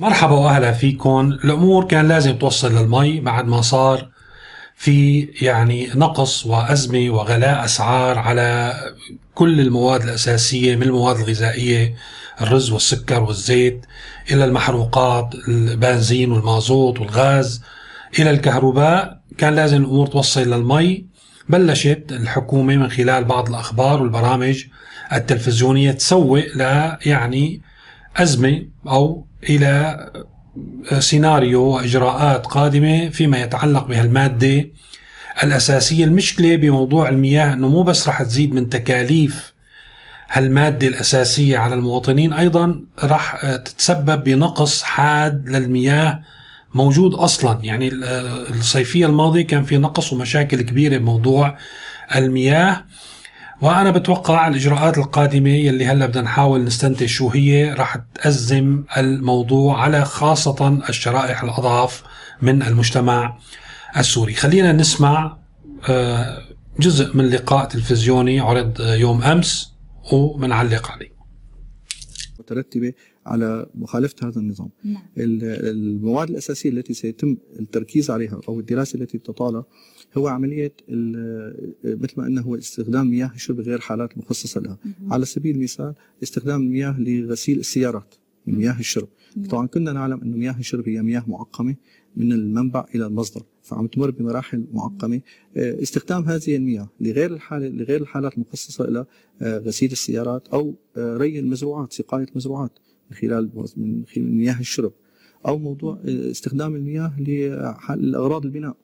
مرحبا وأهلا فيكم. الأمور كان لازم توصل للمي بعد ما صار في يعني نقص وأزمة وغلاء أسعار على كل المواد الأساسية من المواد الغذائية الرز والسكر والزيت إلى المحروقات البنزين والمازوت والغاز إلى الكهرباء. كان لازم الأمور توصل للمي. بلشت الحكومة من خلال بعض الأخبار والبرامج التلفزيونية تسوق ل يعني أزمة أو إلى سيناريو واجراءات قادمة فيما يتعلق بهالمادة الأساسية. المشكلة بموضوع المياه إنه مو بس رح تزيد من تكاليف هالمادة الأساسية على المواطنين أيضا راح تتسبب بنقص حاد للمياه موجود أصلا. يعني الصيفية الماضية كان في نقص ومشاكل كبيرة بموضوع المياه. وأنا بتوقع الاجراءات القادمة يلي هلأ بدنا نحاول نستنتج شو هي راح تأزم الموضوع على خاصة الشرائح الاضعف من المجتمع السوري. خلينا نسمع آه، جزء من لقاء تلفزيوني عرض يوم أمس ومنعلق عليه مترتبة على مخالفة هذا النظام. نعم. المواد الأساسية التي سيتم التركيز عليها أو الدراسة التي تطالع هو عملية مثل ما أنه هو استخدام مياه الشرب غير حالات مخصصة لها. على سبيل المثال استخدام المياه لغسيل السيارات مياه الشرب. نعم. طبعا كنا نعلم انه مياه الشرب هي مياه معقمة من المنبع إلى المصدر فعم تمر بمراحل معقمة. آه، استخدام هذه المياه لغير الحاله لغير الحالات المخصصة إلى آه، غسيل السيارات أو آه، ري المزروعات سقاية المزروعات من خلال من خلال مياه الشرب أو موضوع استخدام المياه لاغراض البناء.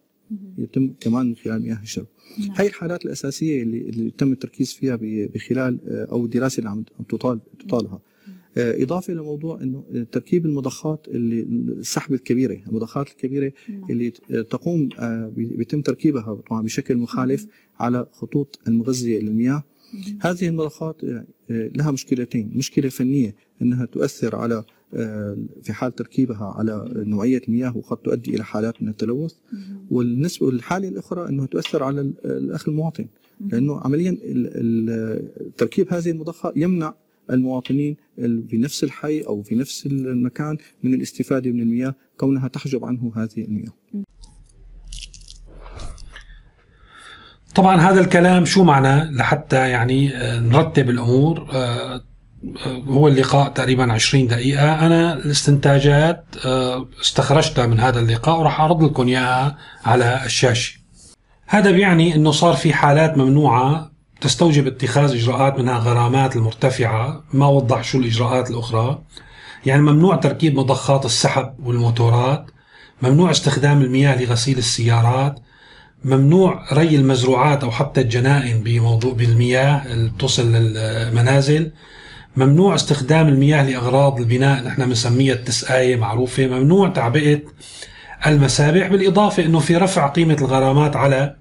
يتم كمان من خلال مياه الشرب. نعم. هاي الحالات الأساسية اللي, اللي تم التركيز فيها بخلال أو الدراسة اللي عم تطال تطالها. إضافة لموضوع إنه تركيب المضخات اللي السحب الكبيرة، المضخات الكبيرة نعم. اللي تقوم آه، بيتم تركيبها طبعا بشكل مخالف على خطوط المغذية للمياه. هذه المضخات آه، لها مشكلتين، مشكلة فنية إنها تؤثر على آه، في حال تركيبها على نوعية المياه وقد تؤدي إلى حالات من التلوث. والنسبة الحاله الأخرى انه تؤثر على الأخ المواطن. لأنه عمليا تركيب هذه المضخة يمنع المواطنين في نفس الحي أو في نفس المكان من الاستفادة من المياه كونها تحجب عنه هذه المياه. طبعا هذا الكلام شو معناه؟ لحتى يعني آه، نرتب الأمور آه، آه، هو اللقاء تقريبا 20 دقيقة. أنا الاستنتاجات استخرجتها من هذا اللقاء وراح أعرض لكم إياها على الشاشة. هذا بيعني أنه صار في حالات ممنوعة تستوجب اتخاذ إجراءات منها غرامات المرتفعة. ما وضح شو الإجراءات الأخرى. يعني ممنوع تركيب مضخات السحب والموتورات. ممنوع استخدام المياه لغسيل السيارات. ممنوع ري المزروعات أو حتى الجنائن بموضوع بالمياه اللي توصل للمنازل. ممنوع استخدام المياه لأغراض البناء نحن بنسميها التسقاية معروفة. ممنوع تعبئة المسابح بالإضافة أنه في رفع قيمة الغرامات على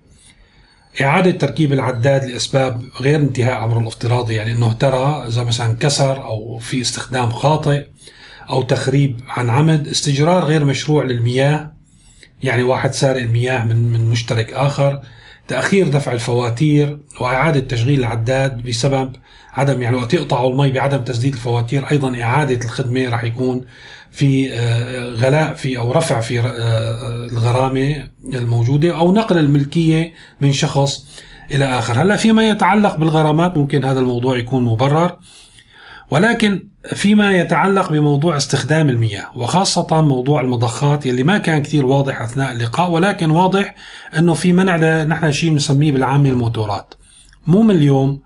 إعادة تركيب العداد لأسباب غير انتهاء عمره الافتراضي. يعني أنه ترى إذا مثلا كسر أو في استخدام خاطئ أو تخريب عن عمد استجرار غير مشروع للمياه يعني واحد سارق المياه من من مشترك آخر. تأخير دفع الفواتير وإعادة تشغيل العداد بسبب عدم يعني وقت يقطعوا المي بعدم تسديد الفواتير. أيضا إعادة الخدمة راح يكون في آه، غلاء في أو رفع في آه، الغرامة الموجودة أو نقل الملكية من شخص إلى آخر، هلأ فيما يتعلق بالغرامات ممكن هذا الموضوع يكون مبرر. ولكن فيما يتعلق بموضوع استخدام المياه وخاصة موضوع المضخات يلي ما كان كثير واضح أثناء اللقاء ولكن واضح أنه في منع نحن شيء بنسميه بالعامة الموتورات مو من اليوم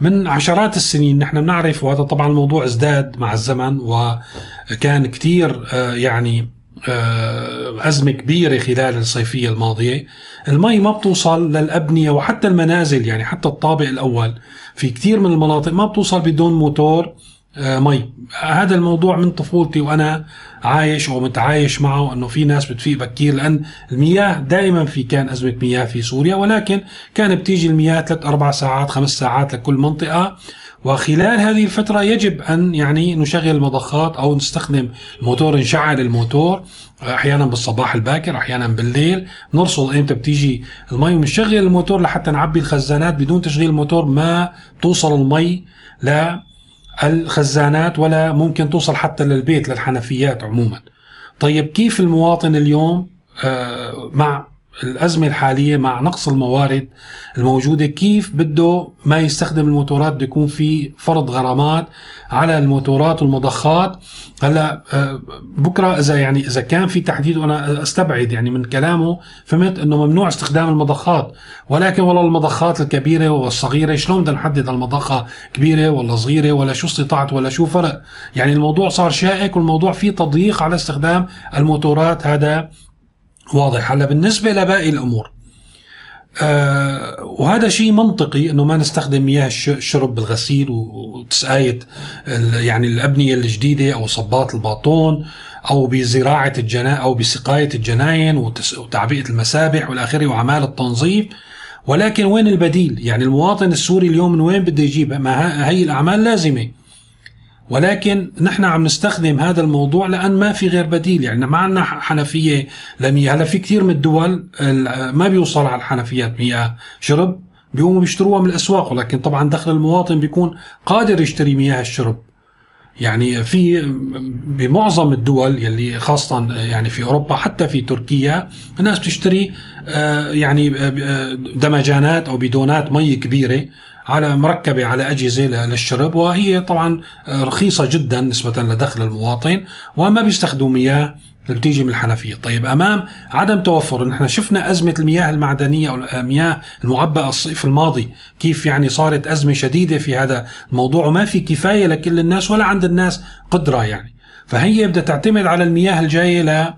من عشرات السنين نحن بنعرف وهذا طبعا الموضوع ازداد مع الزمن وكان كثير آه، يعني آه، أزمة كبيرة خلال الصيفية الماضية. المي ما بتوصل للأبنية وحتى المنازل يعني حتى الطابق الأول في كثير من المناطق ما بتوصل بدون موتور. مي. هذا الموضوع من طفولتي وأنا عايش أو متعايش معه انه في ناس بتفيق بكير لأن المياه دائما في كان أزمة مياه في سوريا ولكن كان بتيجي المياه ثلاث أربع ساعات خمس ساعات لكل منطقة وخلال هذه الفترة يجب أن يعني نشغل المضخات أو نستخدم الموتور نشعل الموتور أحيانا بالصباح الباكر أحيانا بالليل. نرصد إمتى بتيجي المي ونشغل الموتور لحتى نعبي الخزانات بدون تشغيل الموتور ما توصل المي ل الخزانات ولا ممكن توصل حتى للبيت للحنفيات عموما. طيب كيف المواطن اليوم آه، مع الأزمة الحالية مع نقص الموارد الموجودة كيف بده ما يستخدم الموتورات بده يكون في فرض غرامات على الموتورات والمضخات؟ هلأ آه، بكرة إذا يعني إذا كان في تحديد وأنا أستبعد يعني من كلامه فهمت إنه ممنوع استخدام المضخات. ولكن والله المضخات الكبيرة والصغيرة شلون بدنا نحدد المضخة كبيرة ولا صغيرة ولا شو استطاعت ولا شو فرق؟ يعني الموضوع صار شائك والموضوع فيه تضييق على استخدام الموتورات هذا واضح هلا بالنسبة لباقي الأمور آه وهذا شيء منطقي إنه ما نستخدم مياه الشرب بالغسيل وتسقاية يعني الأبنية الجديدة أو صبات الباطون أو بزراعة الجنا أو بسقاية الجناين وتعبئة المسابح والاخره واعمال التنظيف ولكن وين البديل؟ يعني المواطن السوري اليوم من وين بده يجيب؟ ما هي الأعمال لازمة ولكن نحن عم نستخدم هذا الموضوع لأن ما في غير بديل. يعني ما عندنا حنفية لمياه هلا في كثير من الدول ما بيوصل على الحنفيات مياه شرب بيقوموا بيشتروها من الأسواق. ولكن طبعا دخل المواطن بيكون قادر يشتري مياه الشرب. يعني في بمعظم الدول يلي خاصة يعني في أوروبا حتى في تركيا الناس بتشتري آه، يعني آه، دمجانات أو بدونات مي كبيرة. على مركبة على أجهزة للشرب وهي طبعا رخيصة جدا نسبة لدخل المواطن وما بيستخدموا مياه اللي بتيجي من الحنفية. طيب أمام عدم توفر نحن شفنا أزمة المياه المعدنية أو المياه المعبأة الصيف الماضي كيف يعني صارت أزمة شديدة في هذا الموضوع وما في كفاية لكل الناس ولا عند الناس قدرة يعني. فهي بدها تعتمد على المياه الجاية ل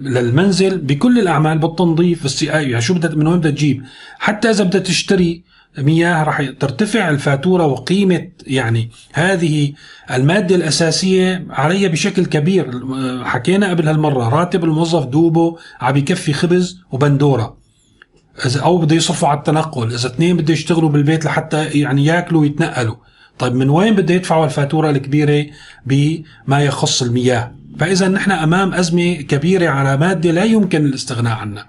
للمنزل بكل الأعمال بالتنظيف بالسقاية يعني شو بدها من وين بدها تجيب؟ حتى إذا بدها تشتري مياه راح ترتفع الفاتورة وقيمة يعني هذه المادة الأساسية علي بشكل كبير. حكينا قبل هالمرة راتب الموظف دوبه عم يكفي خبز وبندورة. إذا أو بده يصرفوا على التنقل. إذا اثنين بده يشتغلوا بالبيت لحتى يعني ياكلوا ويتنقلوا. طيب من وين بده يدفعوا الفاتورة الكبيرة بما يخص المياه؟ فإذا نحن أمام أزمة كبيرة على مادة لا يمكن الاستغناء عنها.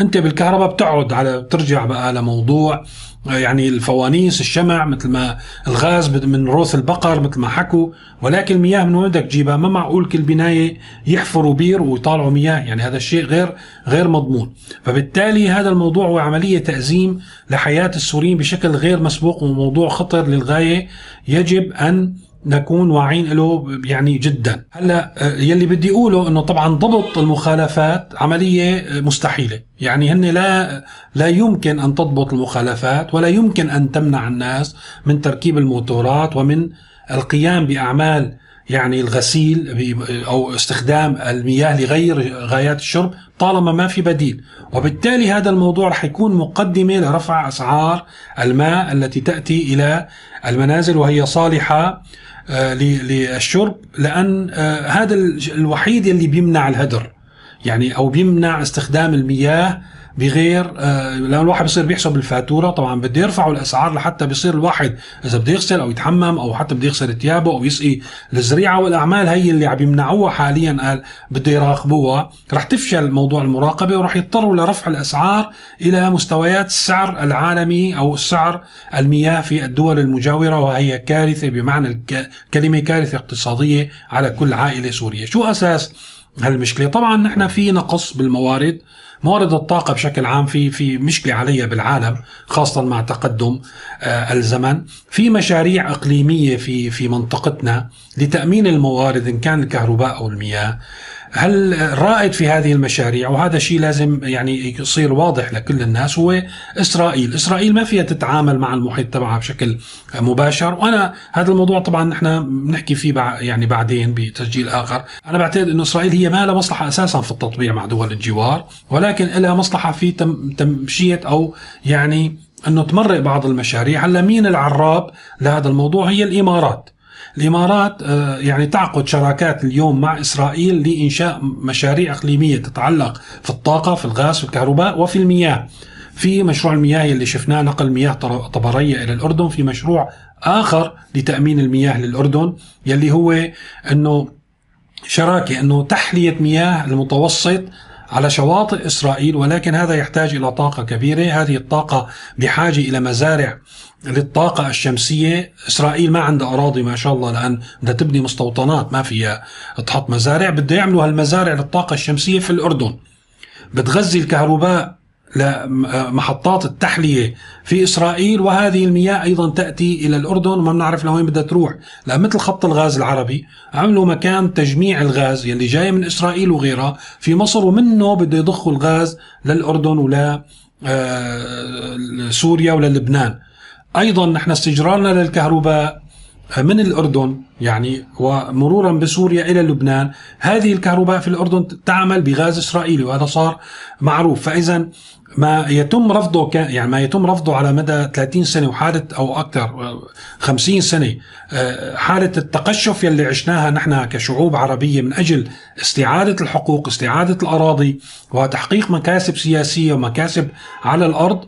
أنت بالكهرباء بتقعد على بترجع بقى لموضوع يعني الفوانيس الشمع مثل ما الغاز من روث البقر مثل ما حكوا. ولكن المياه من وين بدك تجيبها؟ ما معقول كل بناية يحفروا بير ويطالعوا مياه؟ يعني هذا الشيء غير غير مضمون. فبالتالي هذا الموضوع هو عملية تأزيم لحياة السوريين بشكل غير مسبوق وموضوع خطر للغاية. يجب أن نكون واعين له يعني جدا. هلأ آه، يلي بدي أقوله إنه طبعا ضبط المخالفات عملية مستحيلة. يعني هن لا لا يمكن أن تضبط المخالفات ولا يمكن أن تمنع الناس من تركيب الموتورات ومن القيام بأعمال يعني الغسيل أو استخدام المياه لغير غايات الشرب طالما ما في بديل. وبالتالي هذا الموضوع رح يكون مقدمة لرفع أسعار الماء التي تأتي إلى المنازل وهي صالحة آه، للشرب لأن آه، هذا الوحيد اللي بيمنع الهدر. يعني أو بيمنع استخدام المياه بغير آه لما الواحد بصير بيحسب الفاتورة طبعا بده يرفعوا الأسعار لحتى بيصير الواحد إذا بده يغسل أو يتحمم أو حتى بده يغسل ثيابه أو يسقي الزريعه والأعمال هي اللي عم يمنعوها حاليا قال بده يراقبوها. رح تفشل موضوع المراقبة ورح يضطروا لرفع الأسعار إلى مستويات السعر العالمي أو السعر المياه في الدول المجاورة وهي كارثة بمعنى الكلمة كارثة اقتصادية على كل عائلة سورية. شو أساس هالمشكله طبعا نحن في نقص بالموارد موارد الطاقة بشكل عام في في مشكلة عليها بالعالم خاصة مع تقدم آه، الزمن. في مشاريع إقليمية في في منطقتنا لتأمين الموارد إن كان الكهرباء أو المياه. هل الرائد في هذه المشاريع وهذا شيء لازم يعني يصير واضح لكل الناس هو إسرائيل، إسرائيل ما فيها تتعامل مع المحيط تبعها بشكل مباشر. وأنا هذا الموضوع طبعا نحن بنحكي فيه يعني بعدين بتسجيل آخر، أنا بعتقد إنه إسرائيل هي ما لها مصلحة أساسا في التطبيع مع دول الجوار ولكن لها مصلحة في تمشية أو يعني أنه تمرق بعض المشاريع، هلأ مين العراب لهذا الموضوع؟ هي الإمارات. الإمارات آه، يعني تعقد شراكات اليوم مع إسرائيل لإنشاء مشاريع إقليمية تتعلق في الطاقة في الغاز في الكهرباء وفي المياه. في مشروع المياه اللي شفناه نقل مياه طبرية إلى الأردن. في مشروع آخر لتأمين المياه للأردن يلي هو إنه شراكة إنه تحلية مياه المتوسط على شواطئ إسرائيل ولكن هذا يحتاج إلى طاقة كبيرة. هذه الطاقة بحاجة إلى مزارع للطاقة الشمسية إسرائيل ما عندها أراضي ما شاء الله لأن بدها تبني مستوطنات ما فيها تحط مزارع بده يعملوا هالمزارع للطاقة الشمسية في الأردن. بتغذي الكهرباء لمحطات التحلية في إسرائيل وهذه المياه أيضا تأتي إلى الأردن وما بنعرف لوين بدها تروح. لأن مثل خط الغاز العربي عملوا مكان تجميع الغاز يلي جاي من إسرائيل وغيرها في مصر ومنه بده يضخوا الغاز للأردن ولا آه، سوريا وللبنان أيضا نحن استجرارنا للكهرباء من الأردن يعني ومرورا بسوريا إلى لبنان هذه الكهرباء في الأردن تعمل بغاز إسرائيلي وهذا صار معروف. فإذا ما يتم رفضه يعني ما يتم رفضه على مدى 30 سنة وحالة أو أكثر 50 سنة حالة التقشف يلي عشناها نحن كشعوب عربية من أجل استعادة الحقوق استعادة الأراضي وتحقيق مكاسب سياسية ومكاسب على الأرض.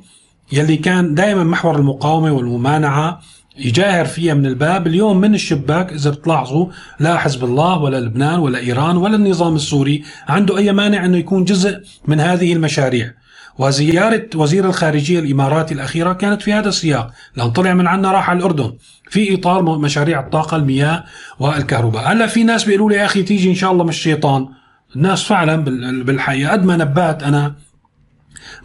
يلي كان دائما محور المقاومة والممانعة يجاهر فيها من الباب. اليوم من الشباك إذا بتلاحظوا لا حزب الله ولا لبنان ولا إيران ولا النظام السوري عنده أي مانع أنه يكون جزء من هذه المشاريع. وزيارة وزير الخارجية الإماراتي الأخيرة كانت في هذا السياق. لأن طلع من عنا راح على الأردن. في إطار مشاريع الطاقة المياه والكهرباء. هلا في ناس بيقولوا لي يا أخي تيجي إن شاء الله مش شيطان الناس فعلا بالحقيقة قد ما نبهت أنا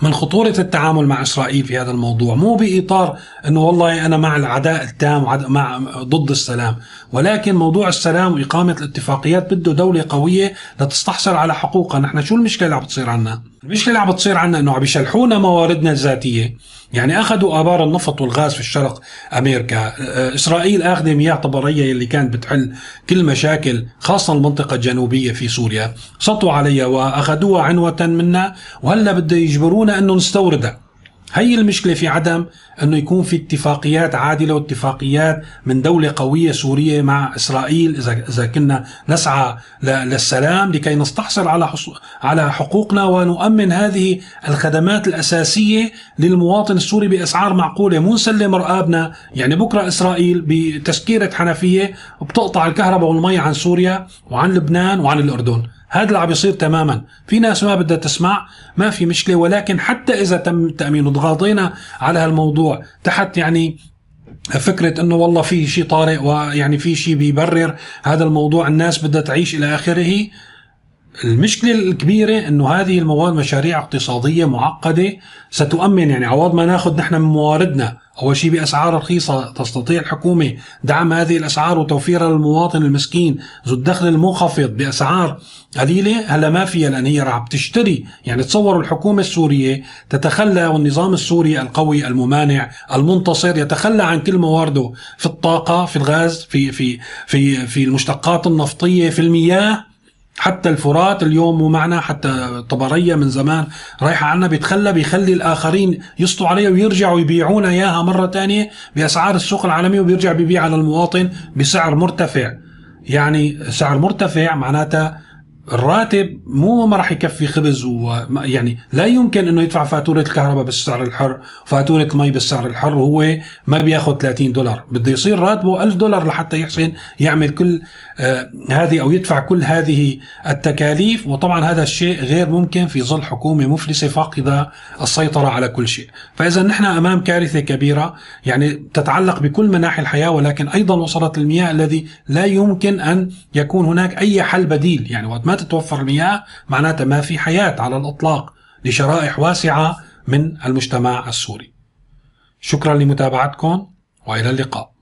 من خطورة التعامل مع إسرائيل في هذا الموضوع مو بإطار أنه والله أنا مع العداء التام مع ضد السلام ولكن موضوع السلام وإقامة الاتفاقيات بده دولة قوية لتستحصل على حقوقها. نحن شو المشكلة اللي عم بتصير عنا؟ المشكلة اللي عم بتصير عنا أنه عم يشلحونا مواردنا الذاتية. يعني أخذوا آبار النفط والغاز في الشرق أمريكا. إسرائيل آخذة مياه طبرية اللي كانت بتحل كل مشاكل خاصة المنطقة الجنوبية في سوريا. سطوا عليها وأخذوها عنوة منا وهلا بده يجبرونا إنه نستوردها. هي المشكلة في عدم أنه يكون في اتفاقيات عادلة واتفاقيات من دولة قوية سورية مع إسرائيل. إذا إذا كنا نسعى للسلام لكي نستحصل على على حقوقنا ونؤمن هذه الخدمات الأساسية للمواطن السوري بأسعار معقولة مو نسلم رقابنا. يعني بكرة إسرائيل بتسكيرة حنفية بتقطع الكهرباء والمي عن سوريا وعن لبنان وعن الأردن. هذا اللي عم بيصير تماما. في ناس ما بدها تسمع ما في مشكلة ولكن حتى إذا تم التأمين وتغاضينا على هالموضوع تحت يعني فكرة إنه والله في شيء طارئ ويعني في شيء بيبرر هذا الموضوع الناس بدها تعيش إلى آخره. المشكلة الكبيرة إنه هذه المواد مشاريع اقتصادية معقدة ستؤمن يعني عوض ما ناخذ نحن من مواردنا. اول شيء بأسعار رخيصة تستطيع الحكومة دعم هذه الأسعار وتوفيرها للمواطن المسكين ذو الدخل المنخفض بأسعار قليلة. هلا ما فيها لأن هي راح بتشتري. يعني تصوروا الحكومة السورية تتخلى والنظام السوري القوي الممانع المنتصر يتخلى عن كل موارده في الطاقة في الغاز في في في في المشتقات النفطية في المياه. حتى الفرات اليوم مو معنا حتى طبرية من زمان رايحة عنا بيتخلى بيخلي الآخرين يسطوا عليها ويرجعوا يبيعونا إياها مرة تانية بأسعار السوق العالمية وبيرجع بيبيع على المواطن بسعر مرتفع. يعني سعر مرتفع معناتها الراتب مو ما راح يكفي خبز ويعني لا يمكن إنه يدفع فاتورة الكهرباء بالسعر الحر وفاتوره المي بالسعر الحر وهو ما بياخذ 30 دولار. بده يصير راتبه 1000 دولار لحتى يحسن يعمل كل هذه أو يدفع كل هذه التكاليف. وطبعا هذا الشيء غير ممكن في ظل حكومة مفلسة فاقدة السيطرة على كل شيء. فاذا نحن أمام كارثة كبيرة يعني تتعلق بكل مناحي الحياة ولكن أيضا وصلت المياه الذي لا يمكن أن يكون هناك أي حل بديل. يعني وقت ما تتوفر المياه معناتها ما في حياة على الإطلاق لشرائح واسعة من المجتمع السوري. شكرا لمتابعتكم وإلى اللقاء.